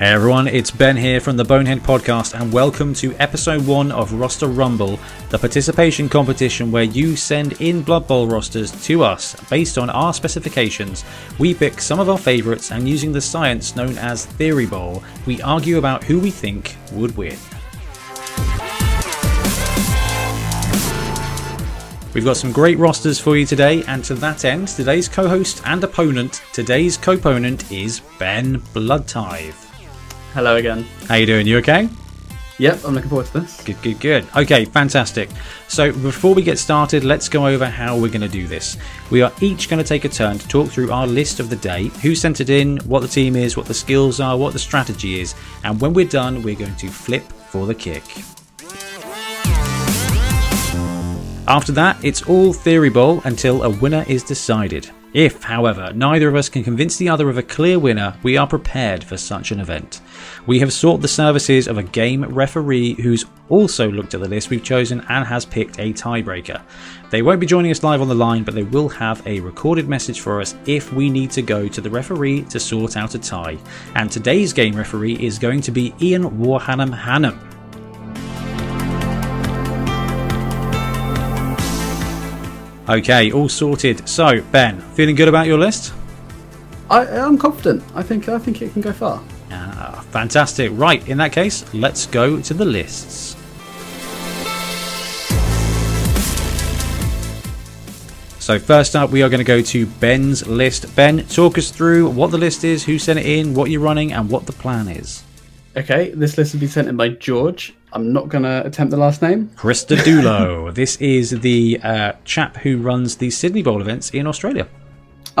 Hey everyone, it's Ben here from the Bonehead Podcast, and welcome to episode one of Roster Rumble, the participation competition where you send in Blood Bowl rosters to us based on our specifications. We pick some of our favourites, and using the science known as Theory Bowl, we argue about who we think would win. We've got some great rosters for you today, and to that end, today's co-host and opponent, today's co-opponent is Ben Bloodtithe. Hello again. How you doing? You okay? Yep, I'm looking forward to this. Good, good, good. Okay, fantastic. So before we get started, let's go over how we're going to do this. We are each going to take a turn to talk through our list of the day, who sent it in, what the team is, what the skills are, what the strategy is, and when we're done, we're going to flip for the kick. After that, it's all Theory Bowl until a winner is decided. If, however, neither of us can convince the other of a clear winner, we are prepared for such an event. We have sought the services of a game referee who's also looked at the list we've chosen and has picked a tiebreaker. They won't be joining us live on the line, but they will have a recorded message for us if we need to go to the referee to sort out a tie. And today's game referee is going to be Ian Warhanam Hannam. Okay, all sorted. So, Ben, feeling good about your list? I, I'm confident. I think I think it can go far. Fantastic. Right, in that case, let's go to the lists. So, first up, we are going to go to Ben's list. Ben, talk us through what the list is, who sent it in, what you're running, and what the plan is. Okay, this list will be sent in by George. I'm not going to attempt the last name. Christodoulou. this is the uh, chap who runs the Sydney Bowl events in Australia.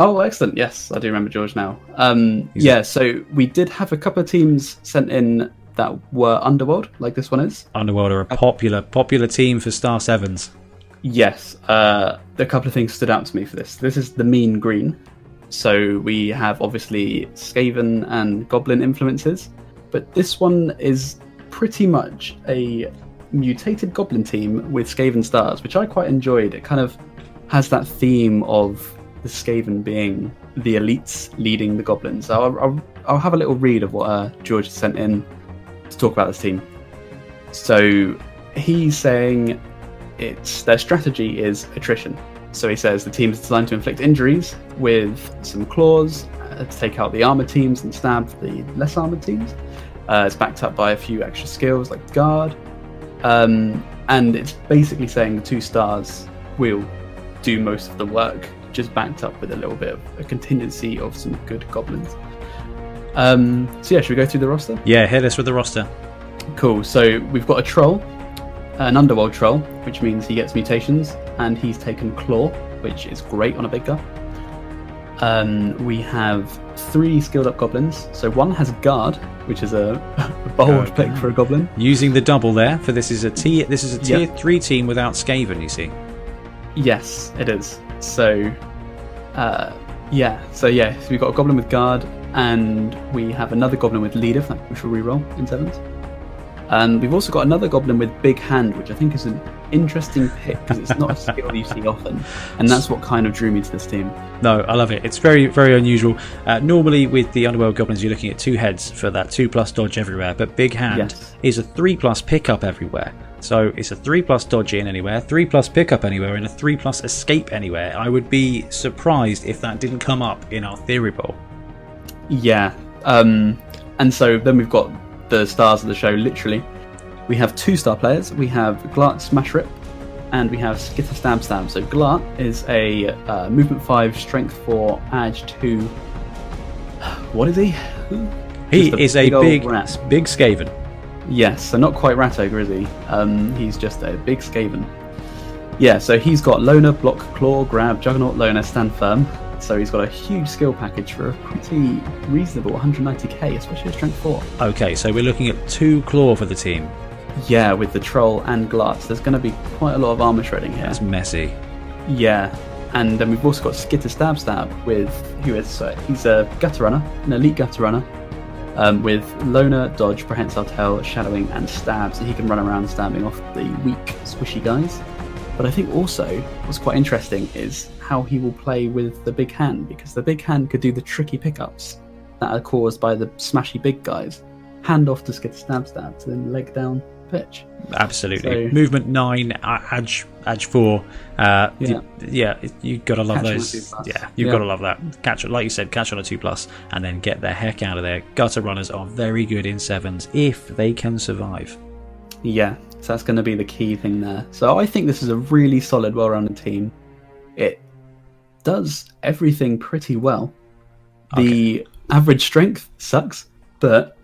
Oh, excellent. Yes, I do remember George now. Um, yeah, so we did have a couple of teams sent in that were Underworld, like this one is. Underworld are a popular popular team for Star Sevens. Yes, uh, a couple of things stood out to me for this. This is the mean green. So we have obviously Skaven and Goblin influences, but this one is pretty much a mutated Goblin team with Skaven stars, which I quite enjoyed. It kind of has that theme of the Skaven being the elites leading the Goblins. I'll, I'll, I'll have a little read of what uh, George sent in to talk about this team. So he's saying it's their strategy is attrition. So he says the team is designed to inflict injuries with some claws uh, to take out the armored teams and stab the less armored teams. Uh, it's backed up by a few extra skills like guard, um, and it's basically saying the two stars will do most of the work, just backed up with a little bit of a contingency of some good goblins. Um, so yeah, should we go through the roster? Yeah, hit us with the roster. Cool. So we've got a troll, an underworld troll, which means he gets mutations, and he's taken claw, which is great on a big guy. Um, we have three skilled up goblins. So one has guard, which is a, a bold Okay. pick for a goblin. Using the double there for this is a tier this is a tier Yep. three team without Skaven. You see. Yes, it is. So, uh, yeah. So yeah, so we've got a goblin with guard, and we have another goblin with leader, which we'll reroll in sevens. And we've also got another goblin with big hand, which I think is an interesting pick because it's not a skill you see often, and that's what kind of drew me to this team. No, I love it. It's very, very unusual. Uh, normally, with the Underworld Goblins, you're looking at two heads for that two plus dodge everywhere, but Big Hand Yes. is a three plus pickup everywhere. So it's a three plus dodge in anywhere, three plus pickup anywhere, and a three plus escape anywhere. I would be surprised if that didn't come up in our theory bowl. Yeah. Um, and so then we've got the stars of the show, literally. We have two star players. We have Glart Smash Rip and we have Skitter Stab Stab. So Glart is a uh, movement 5, strength 4, edge 2. What is he? He is a big big, big Skaven. Yes, so not quite Rat Ogre, is he? Um, he's just a big Skaven. Yeah, so he's got Loner, Block, Claw, Grab, Juggernaut, Loner, Stand Firm. So he's got a huge skill package for a pretty reasonable 190k, especially at Strength 4. Okay, so we're looking at two claw for the team. Yeah, with the Troll and Glart, there's going to be quite a lot of armor shredding here. That's messy. Yeah, and then we've also got Skitter Stab Stab with who is uh, he's a gutter runner, an elite gutter runner, um, with loner, dodge, prehensile tail, shadowing, and stab, so he can run around stabbing off the weak, squishy guys. But I think also what's quite interesting is how he will play with the big hand, because the big hand could do the tricky pickups that are caused by the smashy big guys. hand off to get stab stab then leg down pitch. Absolutely. So- Movement nine, edge edge four. Uh, Yeah. yeah, yeah. You gotta love Catch those. Yeah, you've Yeah. gotta love that. Catch like you said, catch on a two plus, and then get the heck out of there. Gutter runners are very good in sevens if they can survive. Yeah, so that's going to be the key thing there. So I think this is a really solid, well-rounded team. It does everything pretty well. The average strength sucks, but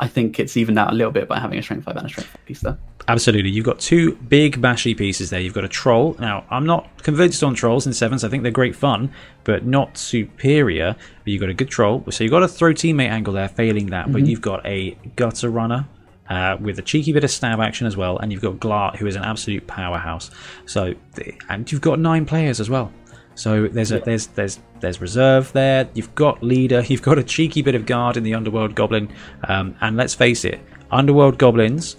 I think it's evened out a little bit by having a strength five and a strength five piece there. Absolutely. You've got two big bashy pieces there. You've got a troll. Now, I'm not convinced on trolls in sevens. I think they're great fun, but not superior. But you've got a good troll. So you've got a throw teammate angle there, failing that. But you've got a gutter runner. Uh, with a cheeky bit of stab action as well, and you've got Glart, who is an absolute powerhouse. So, and you've got nine players as well. So there's a there's there's there's reserve there. You've got leader. You've got a cheeky bit of guard in the underworld goblin. Um, and let's face it, underworld goblins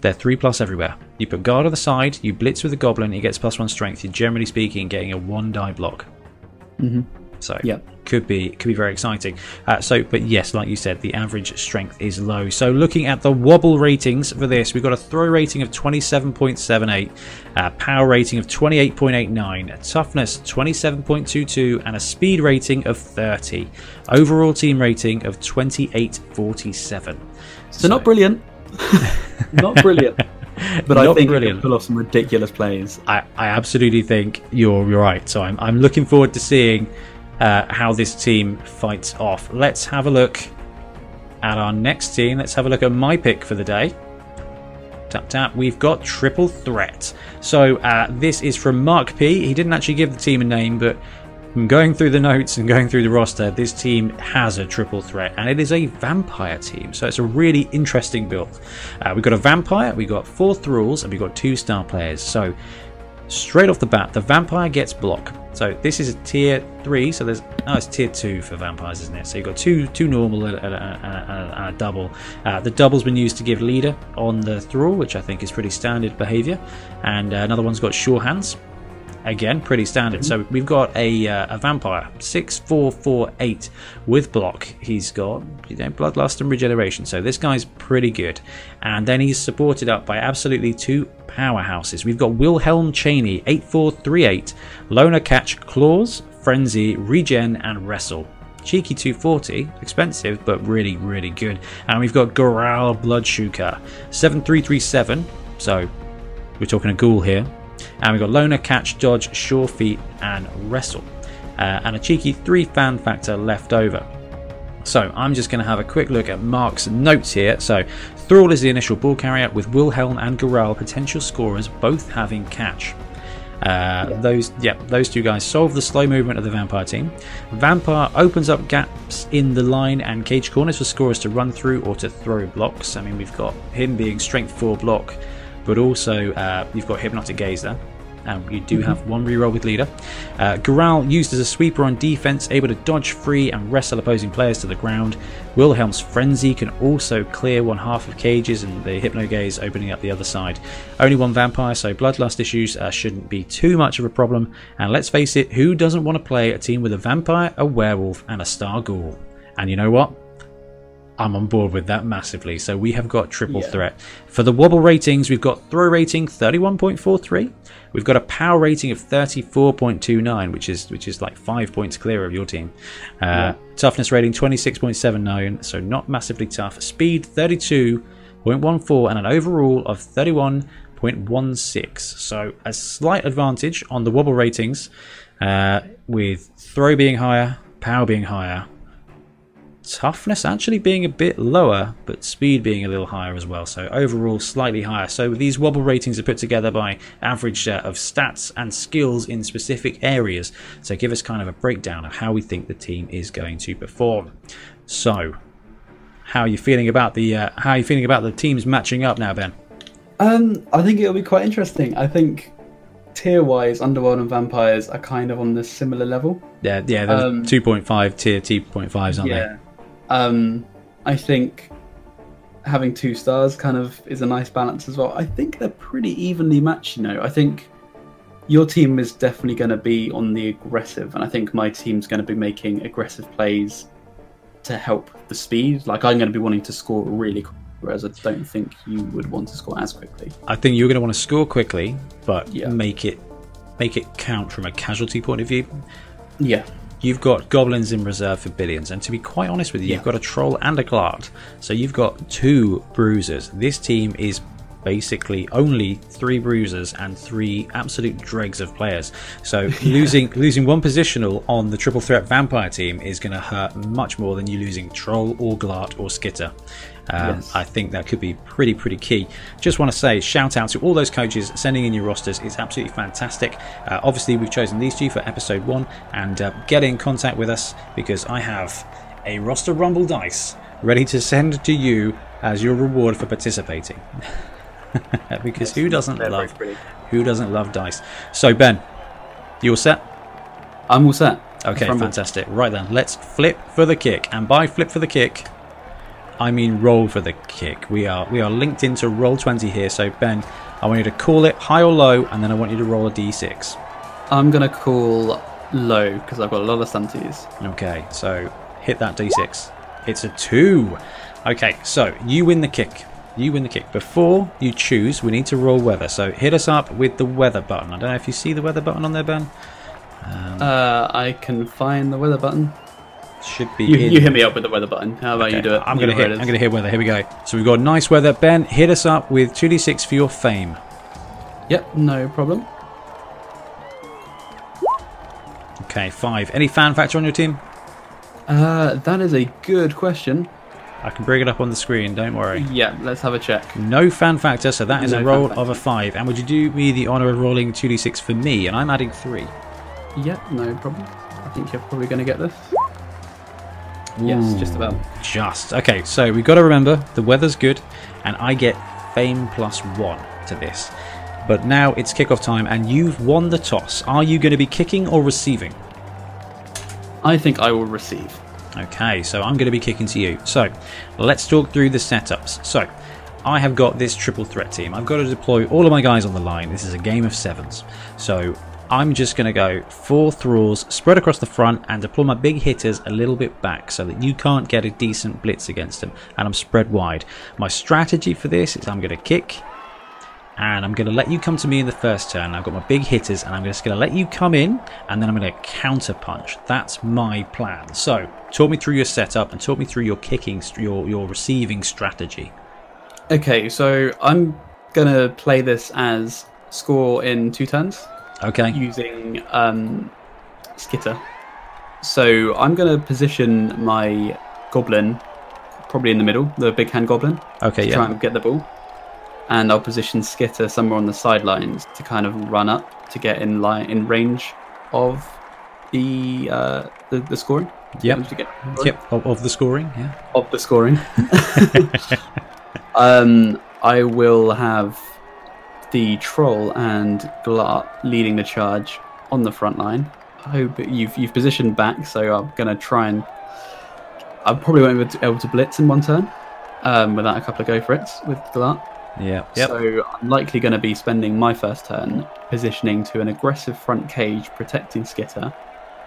they're three plus everywhere. You put guard on the side, you blitz with the goblin, he gets plus one strength. You're generally speaking getting a one die block. Mhm. So Yep. could be could be very exciting. Uh, so, but yes, like you said, the average strength is low. So looking at the wobble ratings for this, we've got a throw rating of 27.78, a power rating of 28.89, a toughness 27.22, and a speed rating of 30. Overall team rating of 28.47. So, not brilliant, not brilliant, but I Not think you brilliant. can pull off some ridiculous plays. I, I absolutely think you're you're right. So I'm I'm looking forward to seeing uh, how this team fights off. Let's have a look at our next team. Let's have a look at my pick for the day. Tap tap. We've got triple threat. So uh, this is from Mark P. He didn't actually give the team a name, but from going through the notes and going through the roster, this team has a triple threat, and it is a vampire team. So it's a really interesting build. Uh, we've got a vampire, we've got four thralls, and we've got two star players. So straight off the bat, the vampire gets block. So this is a tier three. So there's no, it's tier two for vampires, isn't it? So you've got two two normal and a, and a- and a- double. Uh, the double's been used to give leader on the thrall, which I think is pretty standard behavior. And uh, another one's got sure hands. Again, pretty standard. So we've got a, uh, a vampire, six four four eight with block. He's got you know bloodlust and regeneration. So this guy's pretty good. And then he's supported up by absolutely two powerhouses. We've got Wilhelm Chaney, eight four three eight, Loner Catch, Claws, Frenzy, Regen, and Wrestle. Cheeky 240, expensive but really really good. And we've got Goral Bloodshuka, 7337. So we're talking a ghoul here. And we've got Loner, Catch, Dodge, Sure Feet, and Wrestle. Uh, and a cheeky 3 fan factor left over. So I'm just going to have a quick look at Mark's notes here. So Thrall is the initial ball carrier, with Wilhelm and Goral potential scorers both having catch. Uh, Those, yeah, those two guys solve the slow movement of the vampire team. Vampire opens up gaps in the line and cage corners for scorers to run through or to throw blocks. I mean, we've got him being strength four block, but also uh, you've got hypnotic gaze there. And you do have one reroll with leader. Uh, used as a sweeper on defense, able to dodge free and wrestle opposing players to the ground. Wilhelm's frenzy can also clear one half of cages, and the hypno gaze opening up the other side. Only one vampire, so bloodlust issues uh, shouldn't be too much of a problem. And let's face it, who doesn't want to play a team with a vampire, a werewolf, and a star ghoul? And you know what? I'm on board with that massively. So we have got triple Yeah. threat. For the wobble ratings, we've got throw rating 31.43. We've got a power rating of 34.29, which is which is like five points clear of your team. Uh, Toughness rating 26.79, so not massively tough. Speed 32.14, and an overall of 31.16. So a slight advantage on the wobble ratings, uh, with throw being higher, power being higher, toughness actually being a bit lower, but speed being a little higher as well. So overall, slightly higher. So these wobble ratings are put together by average uh, of stats and skills in specific areas. So give us kind of a breakdown of how we think the team is going to perform. So, how are you feeling about the uh, how are you feeling about the teams matching up now, Ben? Um, I think it'll be quite interesting. I think tier-wise, Underworld and Vampires are kind of on the similar level. Yeah, yeah, Um, 2.5 tier T.5s, aren't they? yeah. Um, I think having two stars kind of is a nice balance as well. I think they're pretty evenly matched. You know, I think your team is definitely going to be on the aggressive, and I think my team's going to be making aggressive plays to help the speed. Like I'm going to be wanting to score really quick, whereas I don't think you would want to score as quickly. I think you're going to want to score quickly, but Yeah. make it make it count from a casualty point of view. Yeah, You've got goblins in reserve for billions, and to be quite honest with you, you've Yeah. got a troll and a glart. So you've got two bruisers. This team is basically only three bruisers and three absolute dregs of players. So losing losing one positional on the triple threat vampire team is going to hurt much more than you losing troll or glart or skitter. Um, Yes. I think that could be pretty, pretty key. Just want to say, shout out to all those coaches sending in your rosters. It's absolutely fantastic. Uh, obviously, we've chosen these two for episode one, and uh, get in contact with us because I have a roster rumble dice ready to send to you as your reward for participating. because who doesn't they're love who doesn't love dice? So Ben, you all set? I'm all set. Okay, fantastic. Right then, let's flip for the kick. And by flip for the kick, I mean roll for the kick. We are we are linked into Roll20 here. So Ben, I want you to call it high or low, and then I want you to roll a d6. I'm going to call low because I've got a lot of stunties. Okay, so hit that d6. It's a two. Okay, so you win the kick. You win the kick. Before you choose, we need to roll weather. So hit us up with the weather button. I don't know if you see the weather button on there, Ben. Uh, I can find the weather button. Should be You, in- you hit me up with the weather button. How about you do it? I'm gonna hit. it I'm gonna hit weather. Here we go. So we've got nice weather. Ben, hit us up with 2d6 for your fame. Yep, no problem. Okay, five. Any fan factor on your team? Uh, that is a good question. I can bring it up on the screen. Don't worry. Yeah, let's have a check. No fan factor, so that is No a roll of a five. And would you do me the honor of rolling 2d6 for me? And I'm adding three. Yep, no problem. I think you're probably going to get this. Yes, just about. Just. Okay, so we've got to remember the weather's good, and I get fame plus one to this. But now it's kickoff time, and you've won the toss. Are you going to be kicking or receiving? I think I will receive. Okay, so I'm going to be kicking to you. So let's talk through the setups. So I have got this triple threat team. I've got to deploy all of my guys on the line. This is a game of sevens. So I'm just going to go four thralls spread across the front and deploy my big hitters a little bit back so that you can't get a decent blitz against them. And I'm spread wide. My strategy for this is I'm going to kick and I'm going to let you come to me in the first turn. I've got my big hitters, and I'm just going to let you come in, and then I'm going to counter punch. That's my plan. So, talk me through your setup and talk me through your kicking, your your receiving strategy. Okay, so I'm going to play this as score in two turns Okay. using um, Skitter. So I'm going to position my goblin probably in the middle, the big hand goblin, Okay. to try and get the ball. And I'll position Skitter somewhere on the sidelines to kind of run up to get in line in range of the uh, the, the scoring. Yep. To get Yep. Of, of the scoring. Yeah. of the scoring. um, I will have the troll and Glart leading the charge on the front line. I hope you've you've positioned back, so I'm gonna try and I probably won't be able to blitz in one turn um, without a couple of go for it with Glart. Yeah. Yep. So I'm likely going to be spending my first turn positioning to an aggressive front cage, protecting Skitter,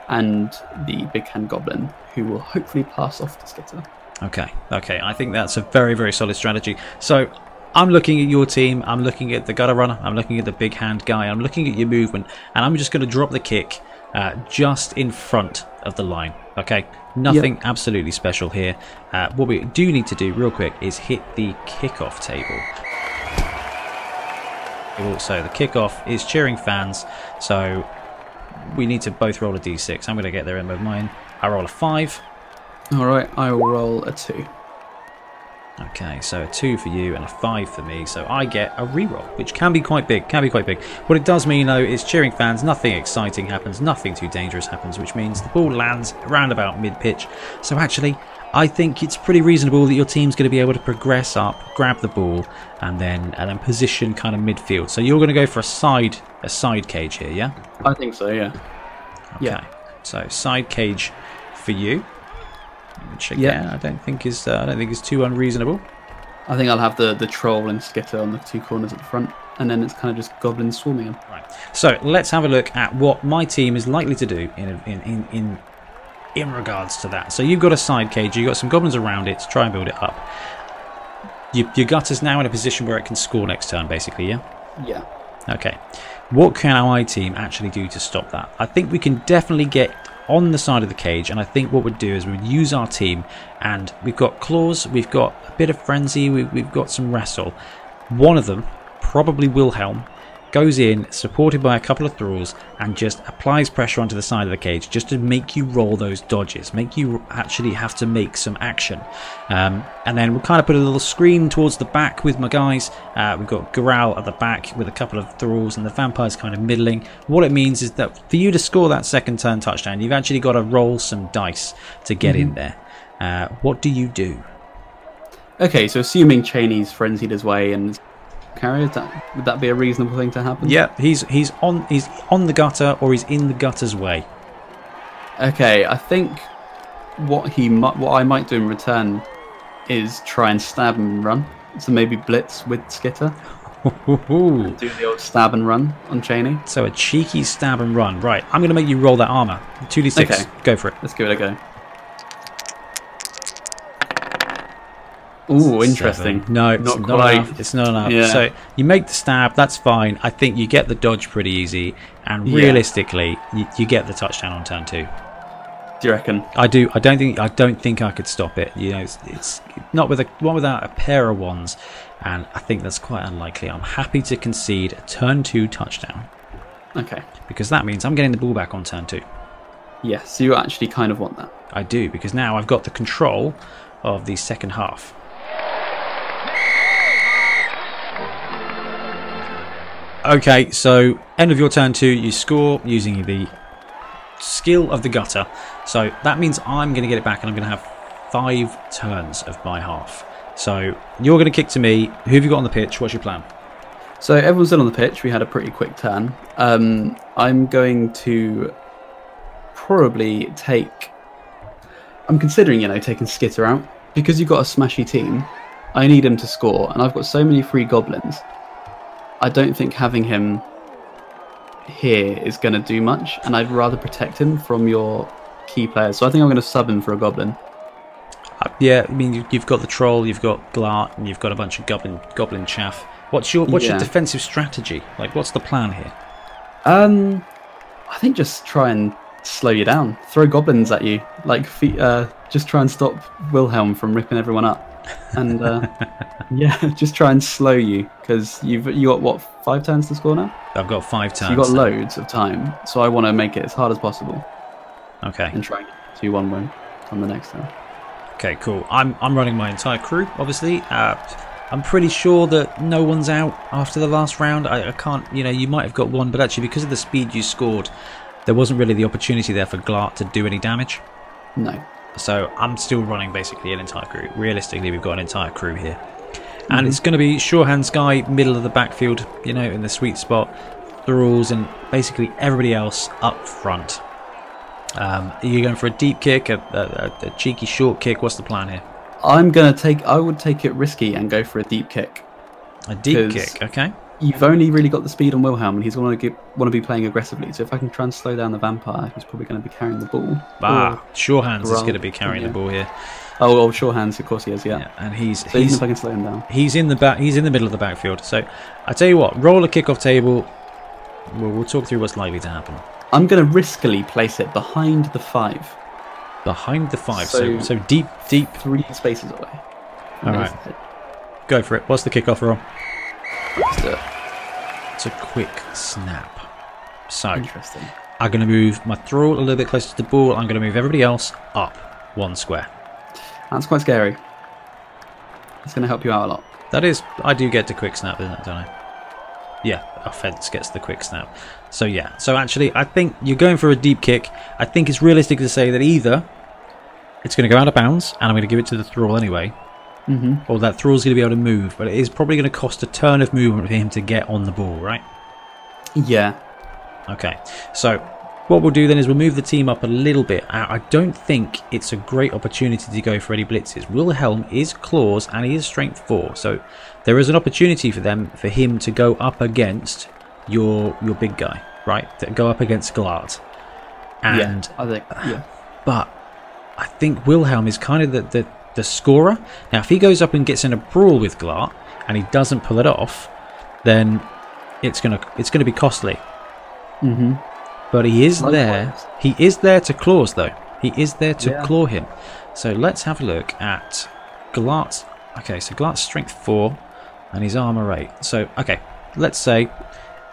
and the big hand goblin, who will hopefully pass off to Skitter. Okay, okay. I think that's a very, very solid strategy. So I'm looking at your team, I'm looking at the gutter runner, I'm looking at the big hand guy, I'm looking at your movement, and I'm just going to drop the kick uh, just in front of the line. Okay, nothing absolutely special here. Uh, what we do need to do, real quick, is hit the kickoff table. Also, the kickoff is cheering fans, so we need to both roll a d6. I'm going to get there in with mine. I roll a 5. All right, I will roll a two. Okay, so a two for you and a five for me, so I get a reroll, which can be quite big. Can be quite big. What it does mean, though, is cheering fans. Nothing exciting happens. Nothing too dangerous happens, which means the ball lands around about mid-pitch. So actually, I think it's pretty reasonable that your team's going to be able to progress up, grab the ball, and then and then position kind of midfield. So you're going to go for a side a side cage here, yeah? I think so, yeah. Okay. Yeah. So side cage for you, which again Yeah. I don't think is uh, I don't think is too unreasonable. I think I'll have the, the troll and Skitter on the two corners at the front, and then it's kind of just goblins swarming them. Right. So let's have a look at what my team is likely to do in in in, in in regards to that. So you've got a side cage, you've got some goblins around it to try and build it up. Your, your gutter's now in a position where it can score next turn, basically, yeah? Yeah. Okay. What can our team actually do to stop that? I think we can definitely get on the side of the cage, and I think what we'd do is we'd use our team, and we've got claws, we've got a bit of frenzy, we, we've got some wrestle. One of them, probably Wilhelm, goes in, supported by a couple of thralls, and just applies pressure onto the side of the cage just to make you roll those dodges, make you actually have to make some action. Um, and then we'll kind of put a little screen towards the back with my guys. Uh, we've got Goral at the back with a couple of thralls, and the vampire's kind of middling. What it means is that for you to score that second turn touchdown, you've actually got to roll some dice to get mm-hmm. in there. Uh, what do you do? Okay, so assuming Chaney's frenzied his way and carry? That, would that be a reasonable thing to happen? Yeah, he's he's on he's on the gutter or he's in the gutter's way. Okay, I think what he might, what I might do in return is try and stab and run. So maybe blitz with Skitter. do the old stab and run on Chaney. So a cheeky stab and run. Right, I'm going to make you roll that armor. 2d6. Okay. Go for it. Let's give it a go. Ooh, interesting. Seven. No, it's not, not quite. enough. It's not enough. Yeah. So you make the stab, that's fine. I think you get the dodge pretty easy, and realistically, yeah. you, you, get the touchdown on turn two. Do you reckon? I do. I don't think. I don't think I could stop it. You know, it's, it's not with a one without a pair of ones, and I think that's quite unlikely. I'm happy to concede a turn two touchdown. Okay. Because that means I'm getting the ball back on turn two. Yes, you actually kind of want that. I do because now I've got the control of the second half. Okay, so end of your turn two, you score using the skill of the gutter. So that means I'm going to get it back and I'm going to have five turns of my half. So you're going to kick to me. Who have you got on the pitch? What's your plan? So everyone's in on the pitch. We had a pretty quick turn. Um, I'm going to probably take. I'm considering, you know, taking Skitter out because you've got a smashy team. I need him to score, and I've got so many free goblins I don't think having him here is going to do much, and I'd rather protect him from your key players. So I think I'm going to sub him for a goblin. Uh, yeah, I mean you've got the troll, you've got Glart, and you've got a bunch of goblin goblin chaff. What's your what's yeah. your defensive strategy? Like, what's the plan here? Um, I think just try and slow you down. Throw goblins at you, like uh, just try and stop Wilhelm from ripping everyone up and uh, yeah, just try and slow you because you've you got what five turns to score now. I've got five turns. So you've got loads of time, so I want to make it as hard as possible. Okay. And try two one win on the next turn. Okay, cool. I'm I'm running my entire crew, obviously. Uh, I'm pretty sure that no one's out after the last round. I, I can't, you know, you might have got one, but actually because of the speed you scored, there wasn't really the opportunity there for Glart to do any damage. No. So I'm still running basically an entire crew. Realistically, we've got an entire crew here. And mm-hmm. it's going to be Sure Hands guy, middle of the backfield, you know, in the sweet spot. The rules and basically everybody else up front. Um, are you going for a deep kick, a, a, a cheeky short kick? What's the plan here? I'm going to take, I would take it risky and go for a deep kick. A deep kick, okay you've only really got the speed on Wilhelm, and he's going to want to be playing aggressively. So if I can try and slow down the vampire, he's probably going to be carrying the ball. Ah, Sure Hands is going to be carrying yeah. the ball here. Oh, oh, Sure Hands, of course he is. Yeah, yeah and he's so he's if I can slow him down. He's in the back. He's in the middle of the backfield. So I tell you what, roll a kickoff table. We'll, we'll talk through what's likely to happen. I'm going to riskily place it behind the five. Behind the five, so so, so deep, deep, three spaces away. All right, go for it. What's the kickoff roll? Let's do it. It's a quick snap. So, Interesting. I'm going to move my thrall a little bit closer to the ball. I'm going to move everybody else up one square. That's quite scary. It's going to help you out a lot. That is, I do get to quick snap, isn't it, don't I? Yeah, offense gets the quick snap. So yeah, so actually, I think you're going for a deep kick. I think it's realistic to say that either it's going to go out of bounds, and I'm going to give it to the thrall anyway, Mm-hmm. Or that thrall's going to be able to move, but it is probably going to cost a turn of movement for him to get on the ball, right? Yeah. Okay. So what we'll do then is we'll move the team up a little bit. I don't think it's a great opportunity to go for any blitzes. Wilhelm is claws and he is strength four, so there is an opportunity for them for him to go up against your your big guy, right? To go up against Glart. And yeah, I think yeah. But I think Wilhelm is kind of the, the, the scorer. Now, if he goes up and gets in a brawl with Glart and he doesn't pull it off, then it's gonna it's gonna be costly. Mm-hmm. But he is Likewise. there. He is there to claws though. He is there to Yeah. claw him. So let's have a look at Glart's. Okay, so Glart's strength four and his armor eight. So okay, let's say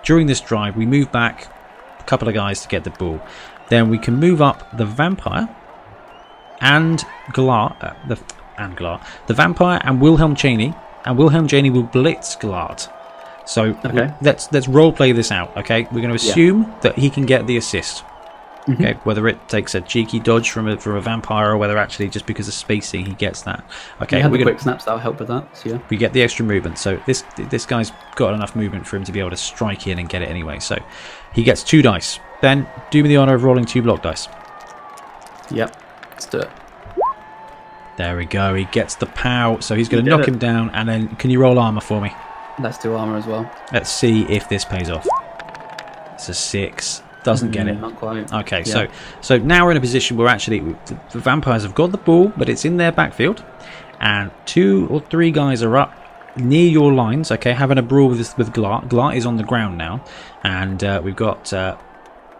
during this drive we move back a couple of guys to get the ball. Then we can move up the vampire and Glart, uh, the and Glart, the vampire and Wilhelm Chaney, and Wilhelm Chaney will blitz Glart. So Okay. let's let's role play this out. Okay, we're going to Yeah. assume that he can get the assist. Mhm. Okay, whether it takes a cheeky dodge from a from a vampire or whether actually just because of spacing he gets that. Okay, we're the gonna, quick snaps that'll help with that. So yeah. we get the extra movement. So this this guy's got enough movement for him to be able to strike in and get it anyway. So he gets two dice. Ben, do me the honor of rolling two block dice. Yep. Let's do it. There we go. He gets the pow. So he's going to knock it. him down. And then can you roll armor for me? Let's do armor as well. Let's see if this pays off. It's a six. Doesn't get Mm, it. Not quite. Okay, Yeah. so so now we're in a position where actually the, the vampires have got the ball, but it's in their backfield, and two or three guys are up near your lines. Okay, having a brawl with this, with Glart. Glart is on the ground now, and uh, we've got uh,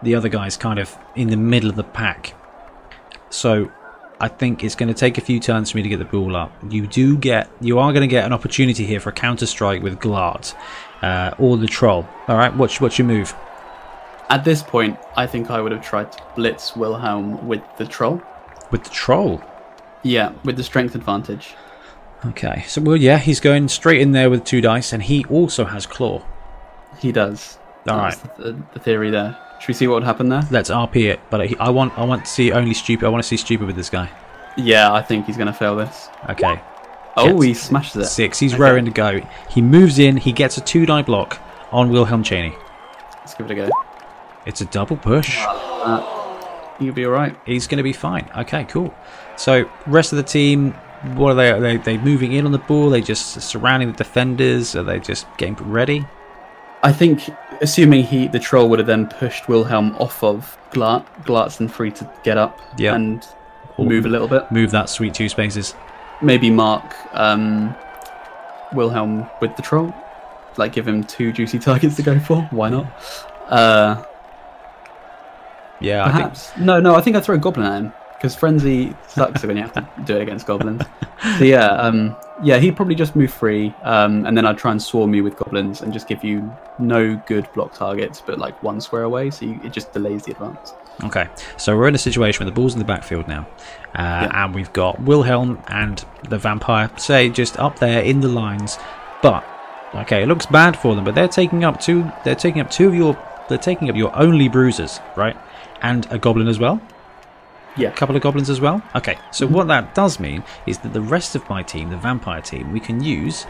the other guys kind of in the middle of the pack. So I think it's going to take a few turns for me to get the ball up. You do get, you are going to get an opportunity here for a counter strike with Glart uh, or the troll. All right, what's what's your move? At this point, I think I would have tried to blitz Wilhelm with the troll. With the troll. Yeah, with the strength advantage. Okay, so well, yeah, he's going straight in there with two dice, and he also has claw. He does. All That's the, the theory there. Should we see what would happen there? Let's RP it, but I want I want to see only stupid. I want to see stupid with this guy. Yeah, I think he's going to fail this. Okay, Oh, Yes. he smashes it. six. He's Okay. raring to go. He moves in. He gets a two die block on Wilhelm Chaney. Let's give it a go. It's a double push. Ah, you'll be alright. He's going to be fine. Okay, cool. So rest of the team, what are they? Are they they moving in on the ball? Are they just surrounding the defenders? Are they just getting ready? I think, assuming he, the troll, would have then pushed Wilhelm off of Glart, Glart's then free to get up Yeah. and move a little bit. Move that sweet two spaces. Maybe mark um, Wilhelm with the troll. Like, give him two juicy targets to go for. Why not? Uh, Yeah, I think perhaps. No, no, I think I'd throw a goblin at him. Because frenzy sucks when you have to do it against goblins. So yeah, um, yeah, he'd probably just move free, um, and then I'd try and swarm you with goblins and just give you no good block targets, but like one square away, so you, it just delays the advance. Okay, so we're in a situation where the ball's in the backfield now, uh, and we've got Wilhelm and the vampire, say just up there in the lines. But okay, it looks bad for them, but they're taking up two. They're taking up two of your. They're taking up your only bruisers, right? And a goblin as well. Yeah. A couple of goblins as well. Okay, so what that does mean is that the rest of my team, the vampire team, we can use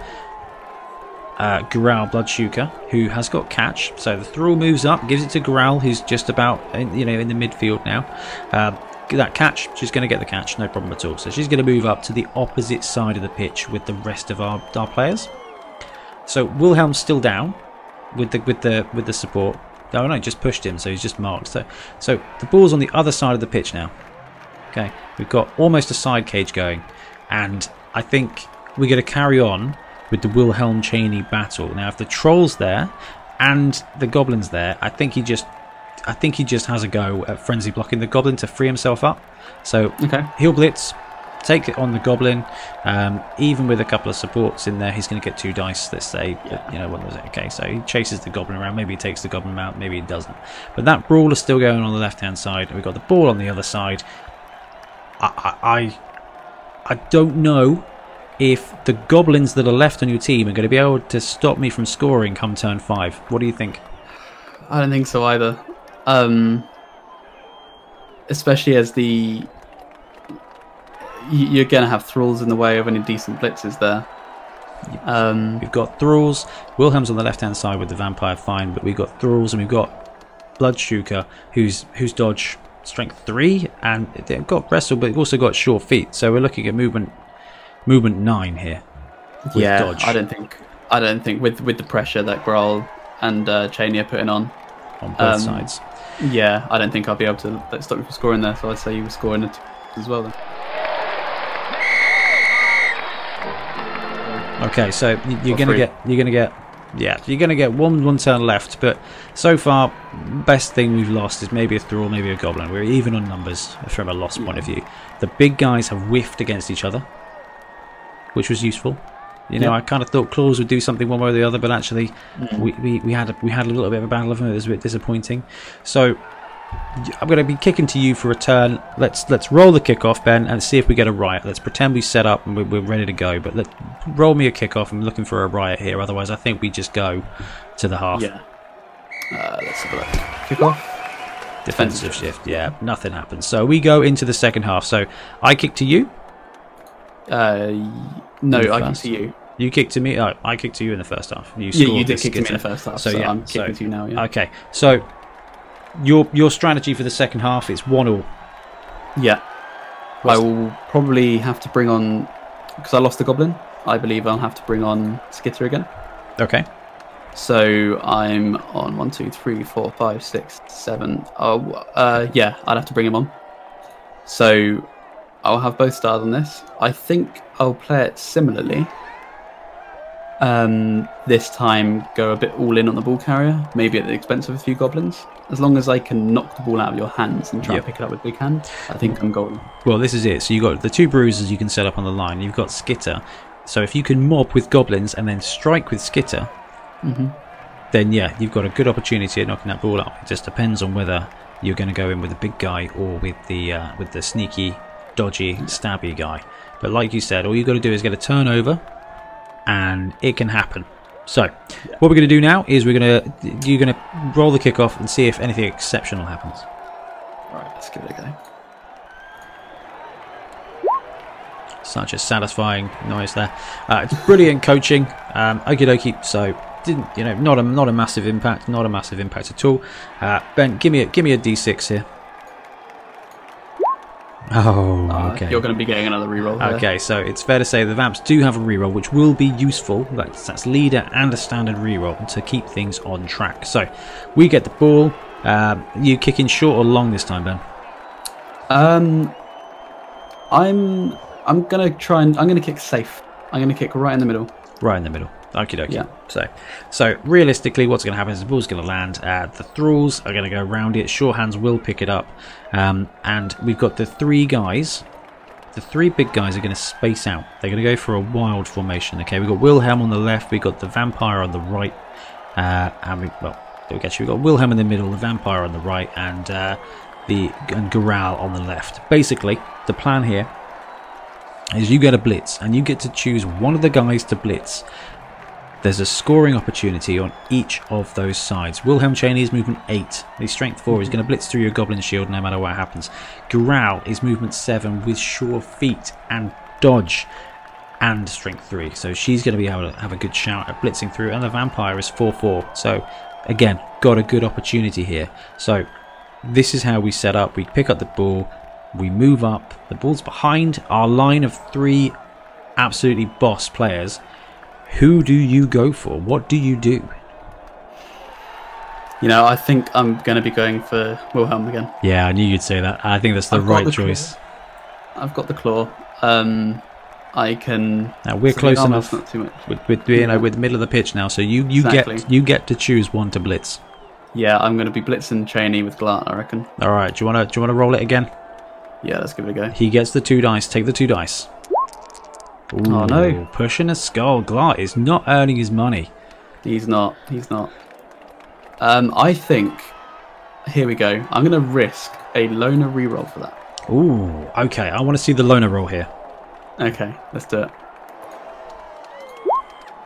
uh, Growl Bloodshuka, who has got catch. So the thrall moves up, gives it to Growl, who's just about in, you know in the midfield now. Uh, that catch, she's going to get the catch, no problem at all. So she's going to move up to the opposite side of the pitch with the rest of our, our players. So Wilhelm's still down with the with the with the support. Oh no, just pushed him, so he's just marked. So so the ball's on the other side of the pitch now. Okay, we've got almost a side cage going, and I think we're going to carry on with the Wilhelm Chaney battle. Now, if the troll's there and the goblin's there, I think he just, I think he just has a go at frenzy blocking the goblin to free himself up. So Okay. he'll blitz, take it on the goblin. Um, even with a couple of supports in there, he's going to get two dice. Let's say, you know, what was it? Okay, so he chases the goblin around. Maybe he takes the goblin out. Maybe he doesn't. But that brawl is still going on the left-hand side. We've got the ball on the other side. I, I, I I don't know if the goblins that are left on your team are going to be able to stop me from scoring come turn five. What do you think? I don't think so either. Um, especially as the you're gonna have thralls in the way of any decent blitzes there. Um, We've got Thralls. Wilhelm's on the left hand side with the vampire, fine, but we've got Thralls and we've got Bloodshuka, who's who's dodge strength three, and they've got wrestle, but they've also got sure feet. So we're looking at movement movement nine here. yeah, dodge. I don't think I don't think with with the pressure that Growl and uh, Chaney are putting on on both um, sides. Yeah, I don't think I'll be able to stop you from scoring there. So I'd say you were scoring it as well. Then. Okay, so you're gonna get you're gonna get yeah you're gonna get one one turn left, but so far best thing we've lost is maybe a thrall, maybe a goblin. We're even on numbers from a loss point of view. The big guys have whiffed against each other, which was useful. You know. I kind of thought claws would do something one way or the other, but actually Mm. we, we, we had a, we had a little bit of a battle of them. It was a bit disappointing. So I'm going to be kicking to you for a turn. Let's let's roll the kickoff, Ben, and see if we get a riot. Let's pretend we set up and we're, we're ready to go. But let roll me a kickoff. I'm looking for a riot here. Otherwise, I think we just go to the half. Yeah. Uh, let's have a look. Kick off. Defensive shift. Yeah, nothing happens. So we go into the second half. So I kick to you. Uh, no, I can first. see you. You kick to me. Oh, I kick to you in the first half. You, Yeah, scored you did the kick to me in the first half, So, so, yeah, I'm so- kicking to you now. Yeah. Okay, so your your strategy for the second half is one all. yeah. I will probably have to bring on because I lost the goblin. I believe I'll have to bring on Skitter again. Okay. So I'm on one, two, three, four, five, six, seven. Oh, uh, yeah, I'd have to bring him on. So I'll have both stars on this. I think I'll play it similarly. Um, this time go a bit all in on the ball carrier, maybe at the expense of a few goblins. As long as I can knock the ball out of your hands and try Yep. and pick it up with big hand, I think I'm golden. Well, this is it. So you've got the two bruisers you can set up on the line. You've got Skitter. So if you can mob with goblins and then strike with Skitter, hmm then yeah, you've got a good opportunity at knocking that ball out. It just depends on whether you're going to go in with the big guy or with the uh, with the sneaky, dodgy, stabby guy. But like you said, all you've got to do is get a turnover, and it can happen. So what we're going to do now is we're going to you're going to roll the kickoff and see if anything exceptional happens. All right, let's give it a go. Such a satisfying noise there. Uh, it's brilliant coaching. Um, okie dokie. So didn't you know? Not a not a massive impact. Not a massive impact at all. Uh, ben, give me a give me a d6 here. Oh, Uh, okay. You're going to be getting another reroll. there. Okay, so it's fair to say the Vamps do have a reroll, which will be useful. That's, that's leader and a standard reroll to keep things on track. So we get the ball. Um, you kicking short or long this time, Ben? Um, I'm I'm gonna try and I'm gonna kick safe. I'm gonna kick right in the middle. Right in the middle. Okie dokie. Yeah. So, so realistically, what's going to happen is the ball's going to land. Uh, the thralls are going to go around it. Sure hands will pick it up, um, and we've got the three guys. The three big guys are going to space out. They're going to go for a wild formation. Okay, we've got Wilhelm on the left. We've got the vampire on the right, uh, and we well, there we go. We've got Wilhelm in the middle, the vampire on the right, and uh, the and on the left. Basically, the plan here is you get a blitz, and you get to choose one of the guys to blitz. There's a scoring opportunity on each of those sides. Wilhelm Chaney's movement 8. He's strength 4. He's going to blitz through your goblin shield no matter what happens. Gural is movement 7 with sure feet and dodge and strength 3. So she's going to be able to have a good shout at blitzing through. And the vampire is 4 4. So again, got a good opportunity here. So this is how we set up. We pick up the ball, we move up. The ball's behind our line of three absolutely boss players. Who do you go for? What do you do? You know, I think I'm gonna be going for Wilhelm again. Yeah, I knew you'd say that. I think that's the I've right the choice. I've got the claw. Um, I can. Now we're so close enough Not too much. with, with you know with the middle of the pitch now, so you, you get you get to choose one to blitz. Yeah, I'm gonna be blitzing Chaney with Glart. I reckon. All right, do you want to do you want to roll it again? Yeah, let's give it a go. He gets the two dice. Take the two dice. Oh, no. Pushing a skull. Glart is not earning his money. He's not. He's not. Um, I think. Here we go. I'm gonna risk a loner reroll for that. Ooh, okay. I want to see the loner roll here. Okay, let's do it.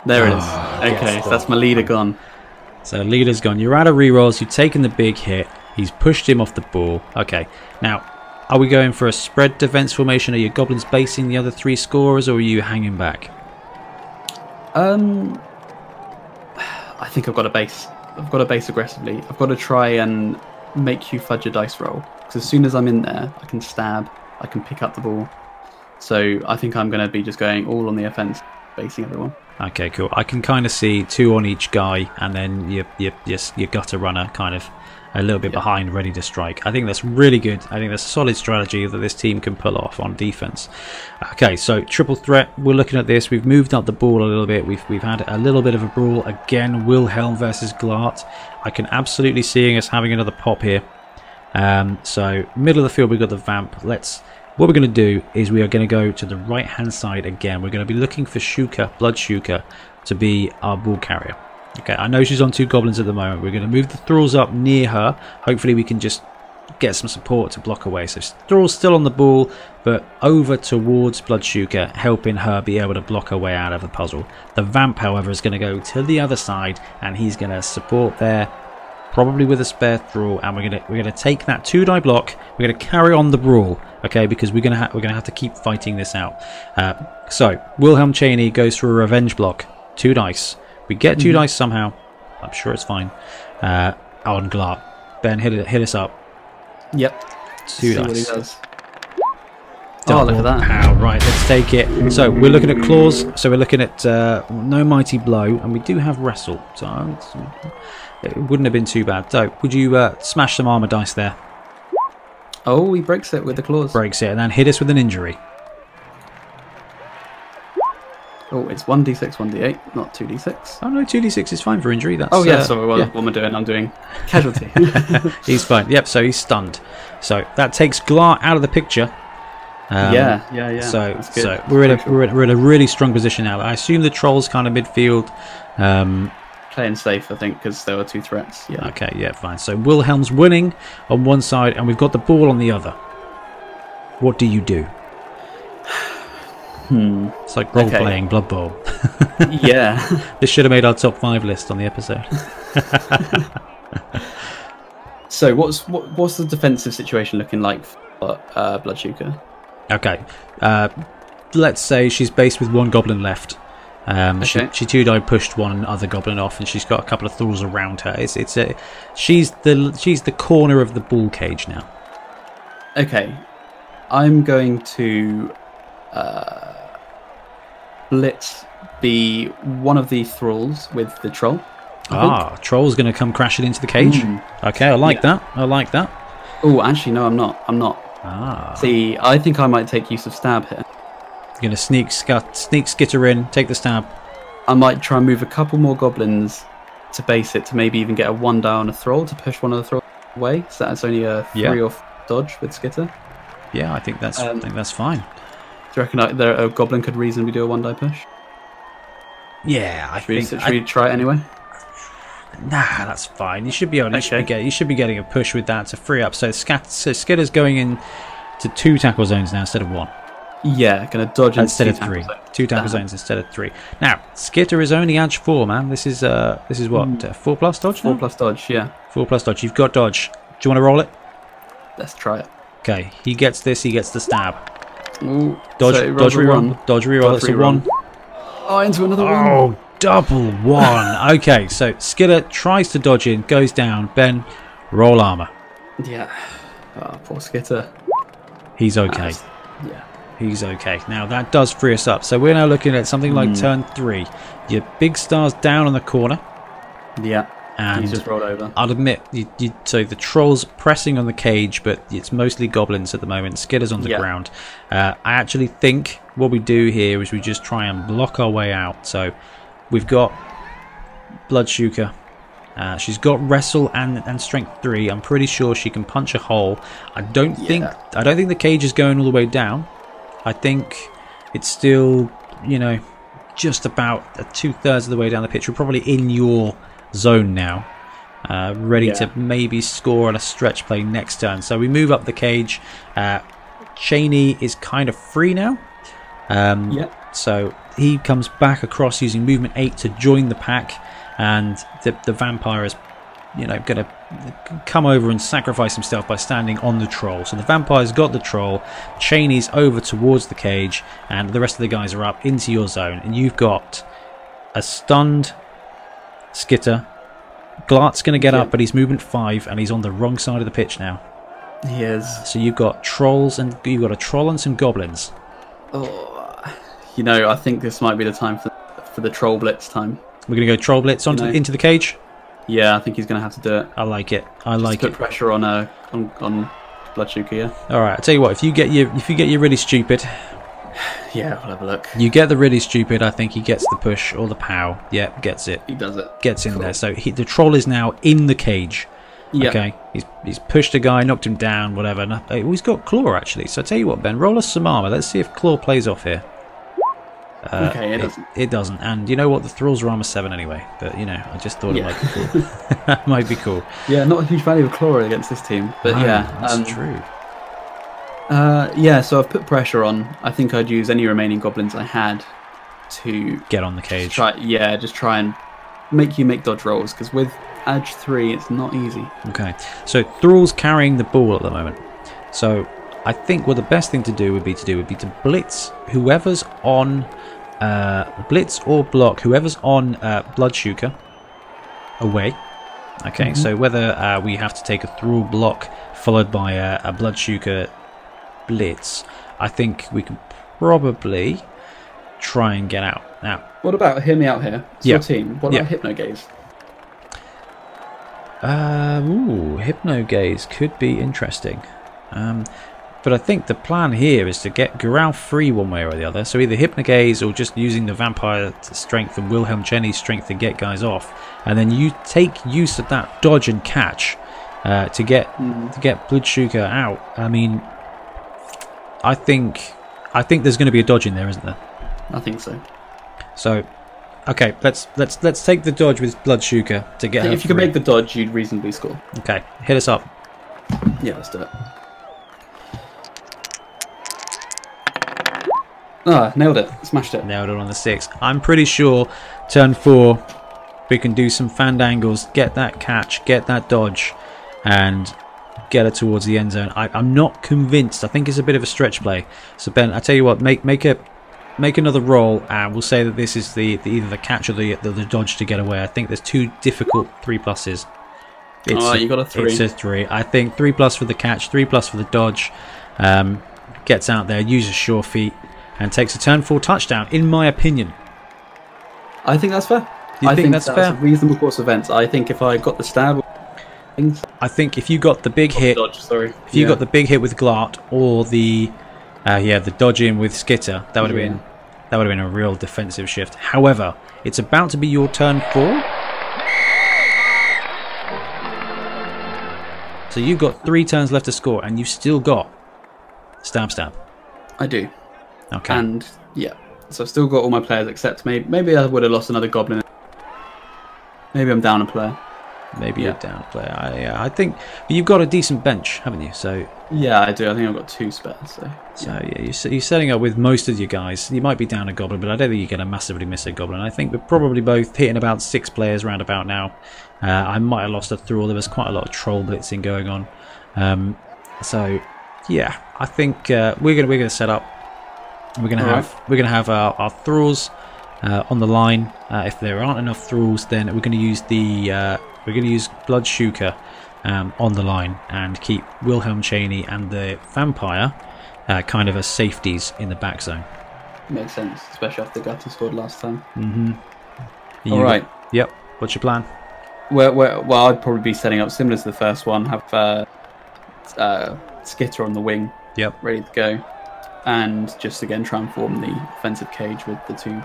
There it is. Ah, Okay, so that's my leader gone. So leader's gone. You're out of rerolls. You've taken the big hit. He's pushed him off the ball. Okay. Now, are we going for a spread defense formation? Are your goblins basing the other three scorers, or are you hanging back? Um, I think I've got a base. I've got a base aggressively. I've got to try and make you fudge a dice roll because as soon as I'm in there, I can stab. I can pick up the ball. So I think I'm going to be just going all on the offense. basing everyone. Okay, cool. I can kind of see two on each guy, and then your your your, your gutter runner kind of a little bit Yeah. behind, ready to strike. I think that's really good. I think that's a solid strategy that this team can pull off on defense. Okay, so triple threat. We're looking at this. We've moved up the ball a little bit. We've we've had a little bit of a brawl again. Wilhelm versus Glart. I can absolutely see us having another pop here. Um, so middle of the field, we've got the vamp. Let's. What we're going to do is we are going to go to the right hand side again. We're going to be looking for Shuka, Blood Shuka, to be our ball carrier. Okay, I know she's on two goblins at the moment. We're going to move the thralls up near her. Hopefully, we can just get some support to block away. So thralls still on the ball, but over towards Blood Shuka, helping her be able to block her way out of the puzzle. The vamp, however, is going to go to the other side, and he's going to support there probably with a spare thrall, and we're gonna we're gonna take that two die block. We're gonna carry on the brawl, okay? Because we're gonna ha- we're gonna have to keep fighting this out. Uh, so Wilhelm Chaney goes for a revenge block, two dice. We get 2 dice somehow. I'm sure it's fine. Uh, on Glart, Ben hit it, hit us up. Yep. Two See what he dice. does. Oh, look at that. Pow, right, let's take it. So we're looking at claws. So we're looking at uh, no mighty blow, and we do have wrestle. So it wouldn't have been too bad. So would you uh, smash some armor dice there? Oh, he breaks it with the claws. breaks it and then hit us with an injury. Oh, it's 1d6, 1d8, not 2d6. Oh no, two d six is fine for injury. That's Oh, yeah, uh, sorry, what, yeah, what am I doing? I'm doing casualty. he's fine. Yep, so he's stunned. So that takes Glart out of the picture. Um, yeah, yeah, yeah. so so we're in a we're in, we're in a really strong position now. I assume the trolls kind of midfield. Um, Playing safe, I think, because there were two threats. Yeah. okay, yeah, fine. So Wilhelm's winning on one side, and we've got the ball on the other. What do you do? Hmm. It's like role Okay. playing Blood Bowl. yeah. This should have made our top five list on the episode. So, what's what, what's the defensive situation looking like for uh, Blood Shuka? Okay. Uh, let's say she's based with one goblin left. Um, Okay. She, she two die pushed one other goblin off, and she's got a couple of thralls around her. It's it's a she's the she's the corner of the ball cage now. Okay, I'm going to uh, blitz the one of the thralls with the troll. Ah, troll's going to come crashing into the cage. Hmm. Okay, I like Yeah. that. I like that. Oh, actually, no, I'm not. I'm not. Ah, See, I think I might take use of stab here. you're going to sneak scut, sneak skitter in, take the stab. I might try and move a couple more goblins to base it to maybe even get a one down a thrall to push one of the thralls away. So that's only a Yeah. three off dodge with skitter. Yeah, I think that's I Um, think that's fine. Do you reckon I, there, a goblin could reasonably do a one die push? Yeah, I Should we, think should we try it anyway? Nah, that's fine. You should be able. You, should be get, you should be getting a push with that to free up. So, scat, so Skitter's going in to two tackle zones now instead of one, Yeah, gonna dodge instead of three. tackle. Two tackle zones instead of three. Now, Skitter is only edge four, man. This is uh, this is what uh, four plus dodge. Four now? plus dodge. Yeah, Four plus dodge. You've got dodge. Do you want to roll it? let's try it. Okay, he gets this. He gets the stab. Ooh, Dodge, so dodge, reroll. one. Dodge. Dodge, It's a one. Oh, into another one. Oh, double one. okay, so Skitter tries to dodge in, goes down. Ben, roll armor. Yeah. Oh, poor Skitter. He's okay. That's- Yeah. He's okay. Now that does free us up. So we're now looking at something like Hmm. turn three. Your big star's down on the corner, Yeah. And just rolled over. I'll admit, you, you, so the trolls pressing on the cage, but it's mostly goblins at the moment. Skitter's on the Yeah. ground. Uh, I actually think what we do here is we just try and block our way out. So we've got Bloodshuka. Uh, she's got wrestle and, and strength three. I'm pretty sure she can punch a hole. I don't think I don't think the cage is going all the way down. I think it's still you know just about two thirds of the way down the pitch. We're probably in your zone now, uh, ready Yeah. to maybe score on a stretch play next turn. So we move up the cage. Uh, Chaney is kind of free now. Um, Yeah. so he comes back across using movement eight to join the pack, and the the vampire is, you know, going to come over and sacrifice himself by standing on the troll. So the vampire's got the troll. Chaney's over towards the cage, and the rest of the guys are up into your zone, and you've got a stunned Skitter. Glart's going to get Yeah. up, but he's movement five, and he's on the wrong side of the pitch now. He is. So you've got trolls and you've got a troll and some goblins. Oh, you know, I think this might be the time for for the troll blitz time. We're going to go Troll Blitz onto, No. into the cage. Yeah, I think he's going to have to do it. I like it. I Just like put it. pressure on uh, on on Bloodshuka. Yeah, All right, I'll tell you what. If you get your if you get your really stupid, yeah. We'll have a look. you get the really stupid. I think he gets the push or the pow. Yeah, gets it. He does it. Gets in Cool. there. So he, the troll is now in the cage. Yeah. Okay, he's he's pushed a guy, knocked him down, whatever. Oh, he's got claw actually. So I tell you what, Ben, roll us some armor. Let's see if claw plays off here. Uh, Okay, it doesn't. It, doesn't. And you know what? The thralls are armor seven anyway. But you know, I just thought Yeah. it might be cool. might be cool. Yeah, not a huge value of Chlora against this team, but No, yeah, that's um, true. Uh, yeah, so I've put pressure on. I think I'd use any remaining goblins I had to Get on the cage. try. Yeah, just try and make you make dodge rolls because with Edge three, it's not easy. Okay, so Thrall's carrying the ball at the moment. So I think what the best thing to do would be to do would be to blitz whoever's on uh, blitz or block whoever's on uh, Bloodshuka away. Okay, so whether uh, we have to take a Thrall block followed by a, a Bloodshuka blitz, I think we can probably try and get out. Now, What about hear me out here? It's Yeah. your team. What Yeah. about Hypno Gaze? Uh, ooh, Hypno Gaze could be interesting. Um, but I think the plan here is to get Gural free one way or the other. So either Hypno Gaze or just using the Vampire strength and Wilhelm Chaney's strength to get guys off. And then you take use of that dodge and catch uh, to get to get Bloodshuka out. I mean, I think I think there's going to be a dodge in there, isn't there? I think so. So, okay, let's let's let's take the dodge with Bloodshuka to get if you can make the dodge, you'd reasonably score. Okay, hit us up. Yeah, let's do it. Ah, nailed it. Smashed it. Nailed it on the six. I'm pretty sure turn four we can do some fandangles, get that catch, get that dodge, and get it towards the end zone. I, I'm not convinced. I think it's a bit of a stretch play. So Ben, I tell you what, make make a make another roll, and we'll say that this is the, the either the catch or the, the the dodge to get away. I think there's two difficult three pluses. Oh, you got a three. It's a three. I think three plus for the catch, three plus for the dodge. Um, gets out there, uses sure feet, and takes a turn four touchdown. In my opinion. I think that's fair. You I think that's fair? a reasonable course of events. I think if I got the stab, I think if you got the big hit, dodge. Sorry, if you got the big hit with Glart or the, uh, yeah, the dodge in with Skitter, that would have Yeah. been that would have been a real defensive shift. However, it's about to be your turn four. So you've got three turns left to score, and you've still got stab stab. I do, Okay. and yeah. So I've still got all my players except maybe maybe I would have lost another goblin. Maybe I'm down a player. Maybe yeah. you're down player. I, yeah, I think but you've got a decent bench, haven't you? So, Yeah, I do. I think I've got two spares. So so yeah, you're, you're setting up with most of your guys. You might be down a goblin, but I don't think you're going to massively miss a goblin. I think we're probably both hitting about six players round about now. Uh, I might have lost a thrall. There was quite a lot of troll blitzing going on. Um, so, yeah, I think uh, we're gonna we're gonna set up. We're gonna All have we're gonna have our, our thralls uh, on the line. Uh, if there aren't enough thralls, then we're gonna use the uh, we're gonna use Bloodshuka um, on the line and keep Wilhelm Chaney and the vampire uh, kind of as safeties in the back zone. makes sense, especially after Gatti scored last time. You- All right. Yep. What's your plan? Where, where, well, I'd probably be setting up similar to the first one. Have uh, uh, Skitter on the wing, Yep. ready to go, and just again try and form the offensive cage with the two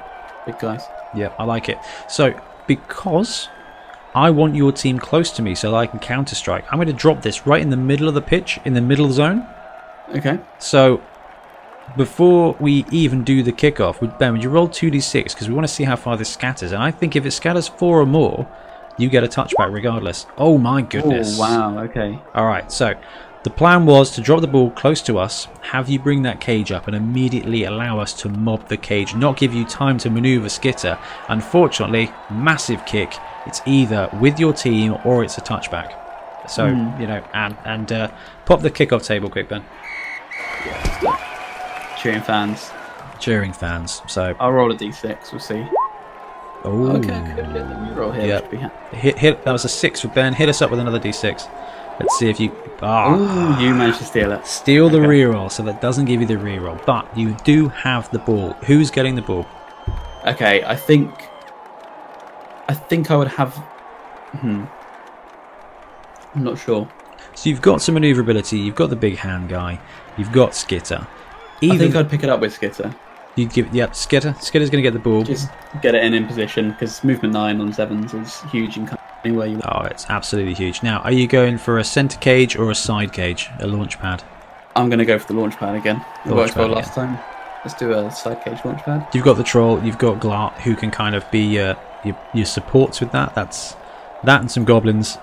big guys. Yep. I like it. So because I want your team close to me so that I can counter strike, I'm going to drop this right in the middle of the pitch, in the middle zone. Okay. So before we even do the kickoff, would Ben, would you roll 2d6 because we want to see how far this scatters? And I think if it scatters four or more, you get a touchback regardless. Oh my goodness! Oh wow. Okay. All right, so the plan was to drop the ball close to us, have you bring that cage up, and immediately allow us to mob the cage, not give you time to maneuver skitter. Unfortunately, massive kick. It's either with your team or it's a touchback. So you know, and and uh, pop the kickoff table quick, Ben. Cheering fans. Cheering fans. So I'll roll a d6. We'll see. oh, Okay. I could get the reroll here. Yeah. Ha- hit hit. That was a six for Ben. Hit us up with another d6. Let's see if you. Oh, Ooh, you managed to steal it. steal the okay. reroll, so that doesn't give you the reroll. But you do have the ball. Who's getting the ball? Okay, I think. I think I would have. Hmm. I'm not sure. So you've got some maneuverability. You've got the big hand guy. You've got Skitter. I Even think I'd pick it up with Skitter. You give, yeah, Skitter. Skitter's going to get the ball. Just get it in in position because movement nine on sevens is huge in anywhere you. Oh, it's absolutely huge. Now, are you going for a center cage or a side cage, a launch pad? I'm going to go for the launch pad again. It Launch worked well last time. Let's do a side cage launch pad. You've got the troll. You've got Glart, who can kind of be uh, your, your supports with that. That's that and some goblins.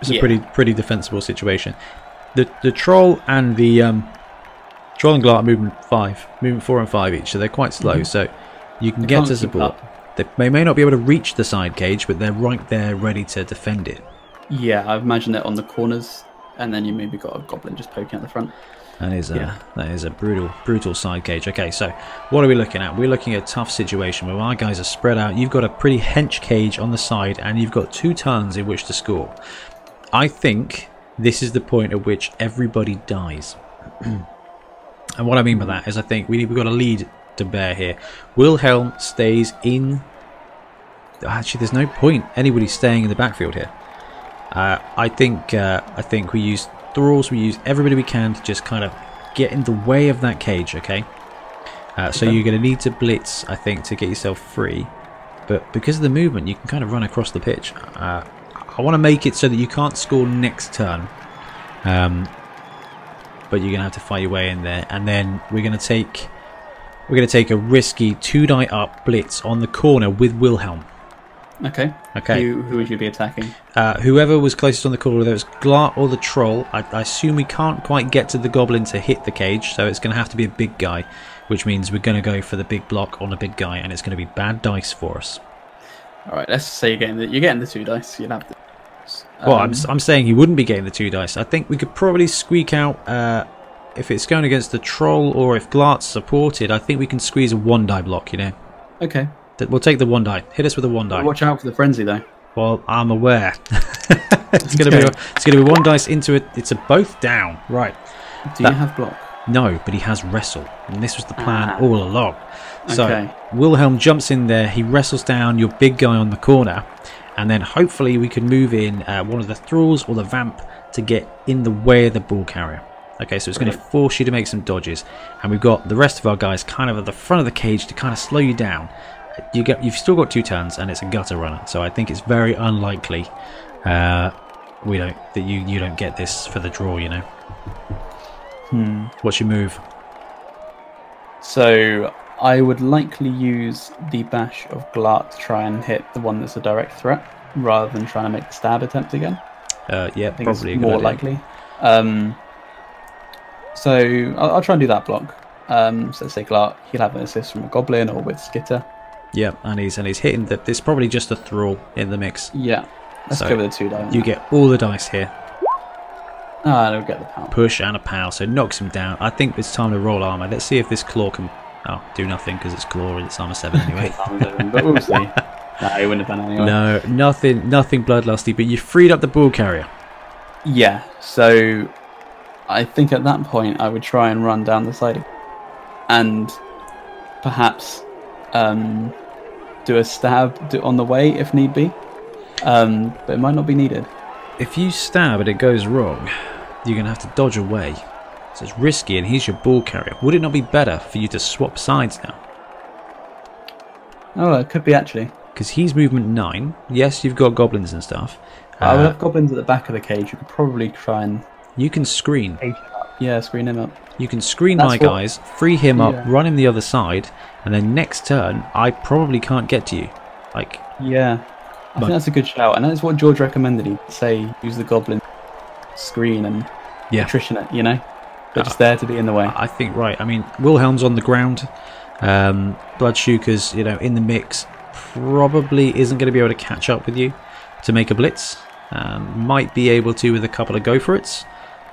It's a Yeah. pretty pretty defensible situation. The the troll and the um, troll and Glart are movement five, movement four and five each, so they're quite slow. Mhm. So you can They get to support. up. They may, not be able to reach the side cage, but they're right there, ready to defend it. Yeah, I've imagined it on the corners, and then you maybe got a goblin just poking at the front. That is a Yeah. that is a brutal brutal side cage. Okay, so what are we looking at? We're looking at a tough situation where our guys are spread out. You've got a pretty hench cage on the side, and you've got two turns in which to score. I think this is the point at which everybody dies. and what I mean by that is, I think we we've got a lead to bear here. Wilhelm stays in. Actually, there's no point anybody staying in the backfield here. Uh, I think uh, I think we use thralls. We use everybody we can to just kind of get in the way of that cage. Okay. Uh, so Okay. you're going to need to blitz, I think, to get yourself free. But because of the movement, you can kind of run across the pitch. Uh, I want to make it so that you can't score next turn. Um, but you're going to have to fight your way in there, and then we're going to take we're going to take a risky two die up blitz on the corner with Wilhelm. Okay. Okay. Who, who would you be attacking? Uh, whoever was closest on the corner, whether it's Glart or the Troll, I, I assume we can't quite get to the Goblin to hit the cage, so it's going to have to be a big guy, which means we're going to go for the big block on a big guy, and it's going to be bad dice for us. All right. Let's say you're getting the, you're getting the two dice. You'll have to. Well, I'm, Um, s- I'm saying he wouldn't be getting the two dice. I think we could probably squeak out uh, if it's going against the Troll or if Glart's supported. I think we can squeeze a one die block. You know, Okay. We'll take the one die. Hit us with a one die. Watch out for the frenzy though. Well, I'm aware. it's going to be Okay. a, it's going to be one dice into it. It's a both down. Right. Do That- you have block? No, but he has wrestle, and this was the plan Ah. all along. So Okay. Wilhelm jumps in there. He wrestles down your big guy on the corner, and then hopefully we can move in uh, one of the thralls or the vamp to get in the way of the ball carrier. Okay, so it's going to force you to make some dodges, and we've got the rest of our guys kind of at the front of the cage to kind of slow you down. You get, you've still got two turns, and it's a gutter runner, so I think it's very unlikely uh, we don't that you you don't get this for the draw. You know, Hmm. what's your move? So I would likely use the bash of Glart to try and hit the one that's a direct threat, rather than trying to make the stab attempt again. Uh, yeah, I think probably more idea. likely. Um, so I'll, I'll try and do that block. Um, so let's say Glart, he'll have an assist from a goblin or with Skitter. Yeah, and he's and he's hitting the. There's probably just a thrall in the mix. Yeah, let's So, go with the two die. You get all the dice here, ah, I'll get the pound. push and a power, so knocks him down. I think it's time to roll armor. Let's see if this claw can. Oh, do nothing because it's glory. and it's armor seven anyway. but we'll see. Nah, he wouldn't have done anyway. no, nothing, nothing bloodlusty. But you freed up the ball carrier. Yeah, so I think at that point I would try and run down the side and perhaps um, do a stab do- on the way if need be. Um, but it might not be needed. If you stab and it goes wrong, you're gonna have to dodge away. So it's risky, and he's your ball carrier. Would it not be better for you to swap sides now? Oh, it could be actually. Because he's movement nine. Yes, you've got goblins and stuff. I would Uh, have goblins at the back of the cage. You could probably try and you can screen. yeah screen him up. You can screen That's my what- guys, free him up, Yeah. run him the other side, and then next turn I probably can't get to you. Like Yeah, I But- think that's a good shout, and that's what George recommended. He'd say use the goblin screen and Yeah. attrition it. You know, they're just there to be in the way. I think right. I mean, Wilhelm's on the ground. Um, Bloodshooker's, you know, in the mix. Probably isn't going to be able to catch up with you to make a blitz. Um, might be able to with a couple of go for it's.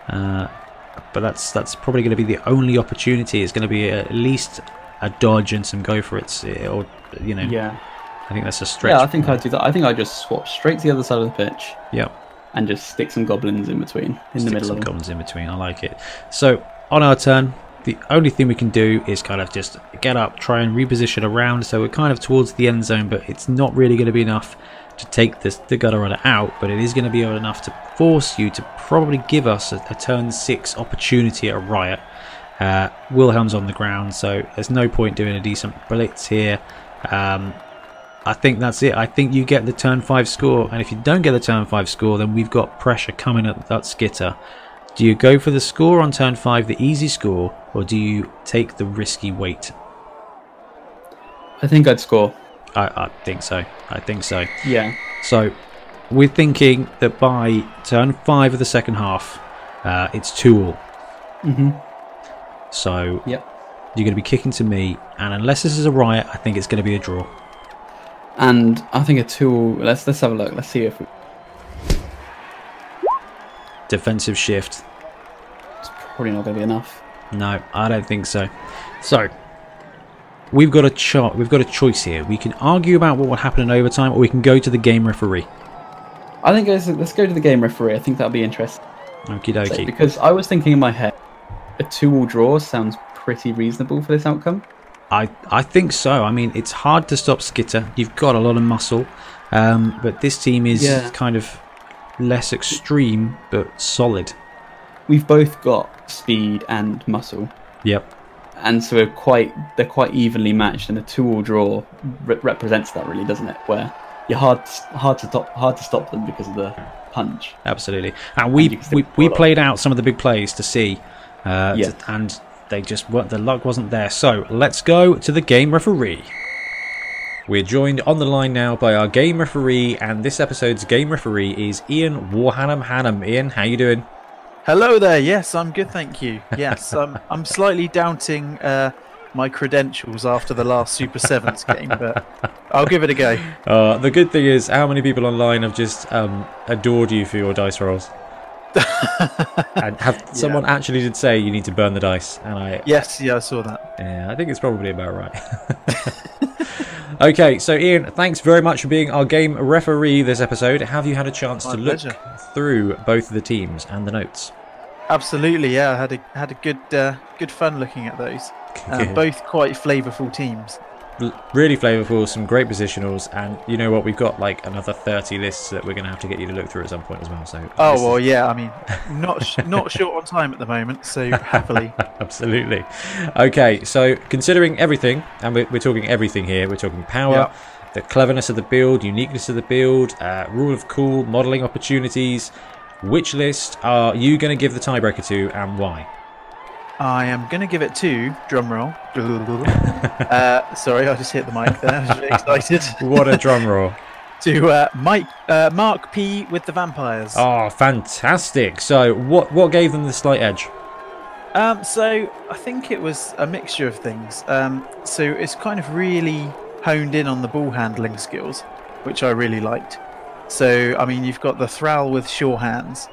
Uh, but that's that's probably going to be the only opportunity. It's going to be at least a dodge and some go for it's, or you know. Yeah. I think that's a stretch. Yeah, I think I'd do that. I think I'd just swap straight to the other side of the pitch. Yep. And just stick some goblins in between, in Stick the middle some goblins in between. I like it. So on our turn, the only thing we can do is kind of just get up, try and reposition around. So we're kind of towards the end zone, but it's not really going to be enough to take this the gutter runner out. But it is going to be enough to force you to probably give us a, a turn six opportunity at a riot. Uh, Wilhelm's on the ground, so there's no point doing a decent blitz here. Um, I think that's it. I think you get the turn five score, and if you don't get the turn five score, then we've got pressure coming at that skitter. Do you go for the score on turn five, the easy score, or do you take the risky weight? I think I'd score. I, I think so. I think so. Yeah. So we're thinking that by turn five of the second half, uh, it's two all. hmm So Yep. you're going to be kicking to me, and unless this is a riot, I think it's going to be a draw. And I think a two. Let's let's have a look. Let's see if we, Defensive shift. it's probably not going to be enough. No, I don't think so. So we've got a chart. We've got a choice here. We can argue about what will happen in overtime, or we can go to the game referee. I think let's, let's go to the game referee. I think that'll be interesting. Okie So- because I was thinking in my head, a two-all draw sounds pretty reasonable for this outcome. I I think so. I mean, it's hard to stop Skitter. You've got a lot of muscle, um, but this team is Yeah. kind of less extreme but solid. We've both got speed and muscle, Yep. and so we're quite they're quite evenly matched. And a two-all draw re- represents that, really, doesn't it? Where you're hard hard to stop hard to stop them because of the punch. Absolutely. And we And you can still we, we played out some of the big plays to see, uh, Yeah. to- and they just weren't. The luck wasn't there. So let's go to the game referee. We're joined on the line now by our game referee, and this episode's game referee is Ian Warhanam Hannam. Ian, how you doing? Hello there. Yes, I'm good, thank you. Yes, I'm. I'm slightly doubting uh, my credentials after the last Super Sevens game, but I'll give it a go. Uh, the good thing is, how many people online have just um, adored you for your dice rolls? and have someone actually did say you need to burn the dice, and I Yes, yeah, I saw that. Yeah, I think it's probably about right. okay, so Ian, thanks very much for being our game referee this episode. Have you had a chance My to look through both of the teams and the notes? Absolutely, yeah. I had a had a good uh, good fun looking at those. Uh, both quite flavourful teams. Really flavourful, some great positionals, and you know what? We've got like another 30 lists that we're going to have to get you to look through at some point as well. So, Oh is- well, yeah. I mean, not sh- not short on time at the moment, so happily. Absolutely. Okay, so considering everything, and we're, we're talking everything here, we're talking power, Yeah. the cleverness of the build, uniqueness of the build, uh, rule of cool, modelling opportunities. Which list are you going to give the tiebreaker to, and why? I am going to give it to drumroll. uh, sorry, I just hit the mic there. I was really excited. What a drum roll! to uh, Mike uh, Mark P with the vampires. Oh, fantastic! So, what what gave them the slight edge? Um, so I think it was a mixture of things. Um, so it's kind of really honed in on the ball handling skills, which I really liked. So I mean, you've got the Thrall with sure hands,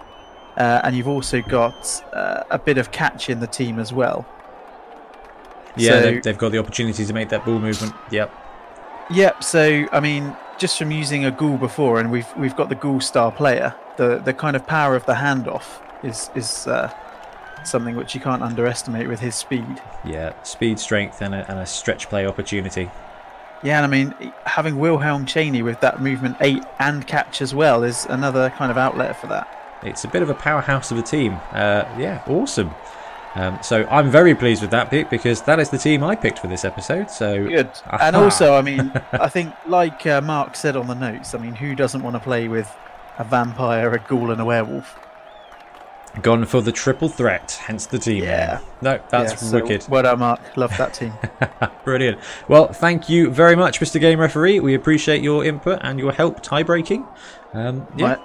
uh, and you've also got uh, a bit of catch in the team as well. Yeah, So- they've, they've got the opportunity to make that ball movement. Yep. Yep. So I mean, just from using a ghoul before, and we've we've got the ghoul star player. The the kind of power of the handoff is is uh, something which you can't underestimate with his speed. Yeah, speed, strength, and a, and a stretch play opportunity. Yeah, and I mean, having Wilhelm Chaney with that movement eight and catch as well is another kind of outlet for that. It's a bit of a powerhouse of a team. Uh, yeah, awesome. Um, so I'm very pleased with that pick because that is the team I picked for this episode. So Good. And also, I mean, I think, like uh, Mark said on the notes, I mean, who doesn't want to play with a vampire, a ghoul, and a werewolf? gone for the triple threat, hence the team. Yeah. No, that's Yeah, so wicked. Well done, Mark. Love that team. Brilliant. Well, thank you very much, Mr. Game Referee. We appreciate your input and your help tie breaking. Um, yeah,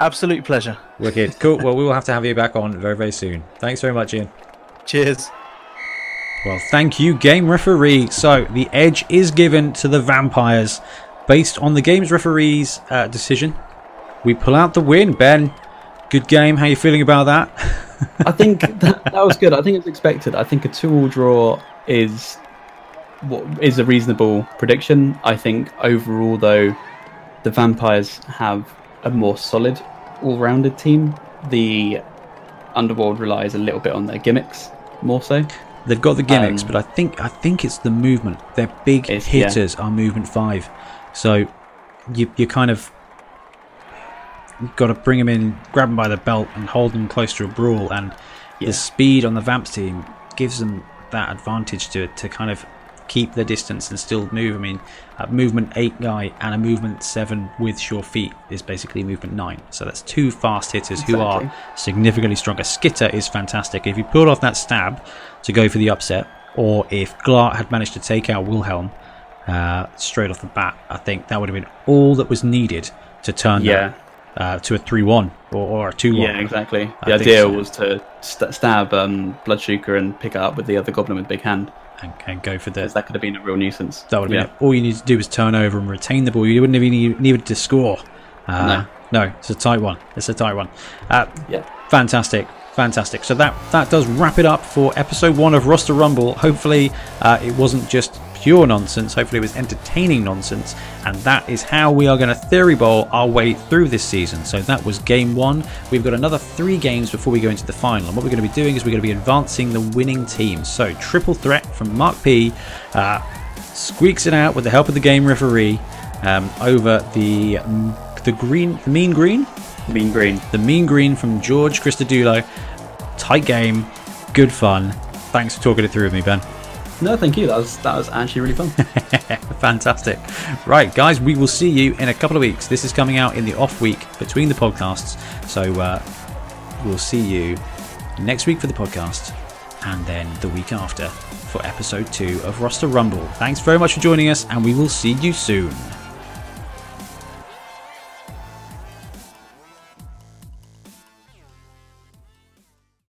absolute pleasure. wicked. Cool. Well, we will have to have you back on very, very soon. Thanks very much, Ian. Cheers. Well, thank you, Game Referee. So, the edge is given to the Vampires based on the game's referee's uh, decision. We pull out the win, Ben. Good game. How you feeling about that? I think that, that was good. I think it's expected. I think a two-all draw is what is a reasonable prediction. I think overall, though, the vampires have a more solid all-rounded team. The Underworld relies a little bit on their gimmicks more so. They've got the gimmicks, Um, but I think I think it's the movement. Their big It's- yeah. hitters are movement five, so you you kind of you've got to bring them in, grab them by the belt, and hold them close to a brawl. And Yeah. the speed on the Vamps team gives them that advantage to to kind of keep their distance and still move. I mean, a movement eight guy and a movement seven with sure feet is basically movement nine. So that's two fast hitters who are significantly stronger. Skitter is fantastic. If you pulled off that stab to go for the upset, or if Glart had managed to take out Wilhelm uh, straight off the bat, I think that would have been all that was needed to turn Yeah, that uh, to a 3 1 or, or a 2 1. yeah, exactly. I The think idea so. was to st- stab um, Bloodshuker and pick it up with the other goblin with big hand, And, and go for the. because that could have been a real nuisance. That would have yeah. been it. All you need to do is turn over and retain the ball. You wouldn't have even needed to score. Uh, no. it's a tight one. It's a tight one. Uh, Yeah. Fantastic, fantastic. So that that does wrap it up for episode one of Roster Rumble. Hopefully, uh, it wasn't just pure nonsense. Hopefully, it was entertaining nonsense, and that is how we are going to theory bowl our way through this season. So that was game one. We've got another three games before we go into the final, and what we're going to be doing is we're going to be advancing the winning team. So triple threat from Mark P. Uh, squeaks it out with the help of the game referee um, over the the green, the mean green Mean Green. the Mean Green from George Christodoulou. Tight game, good fun. Thanks for talking it through with me, Ben. No, thank you. That was that was actually really fun. Fantastic. Right, guys, we will see you in a couple of weeks. This is coming out in the off week between the podcasts. So uh, we'll see you next week for the podcast and then the week after for episode two of Roster Rumble. Thanks very much for joining us, and we will see you soon.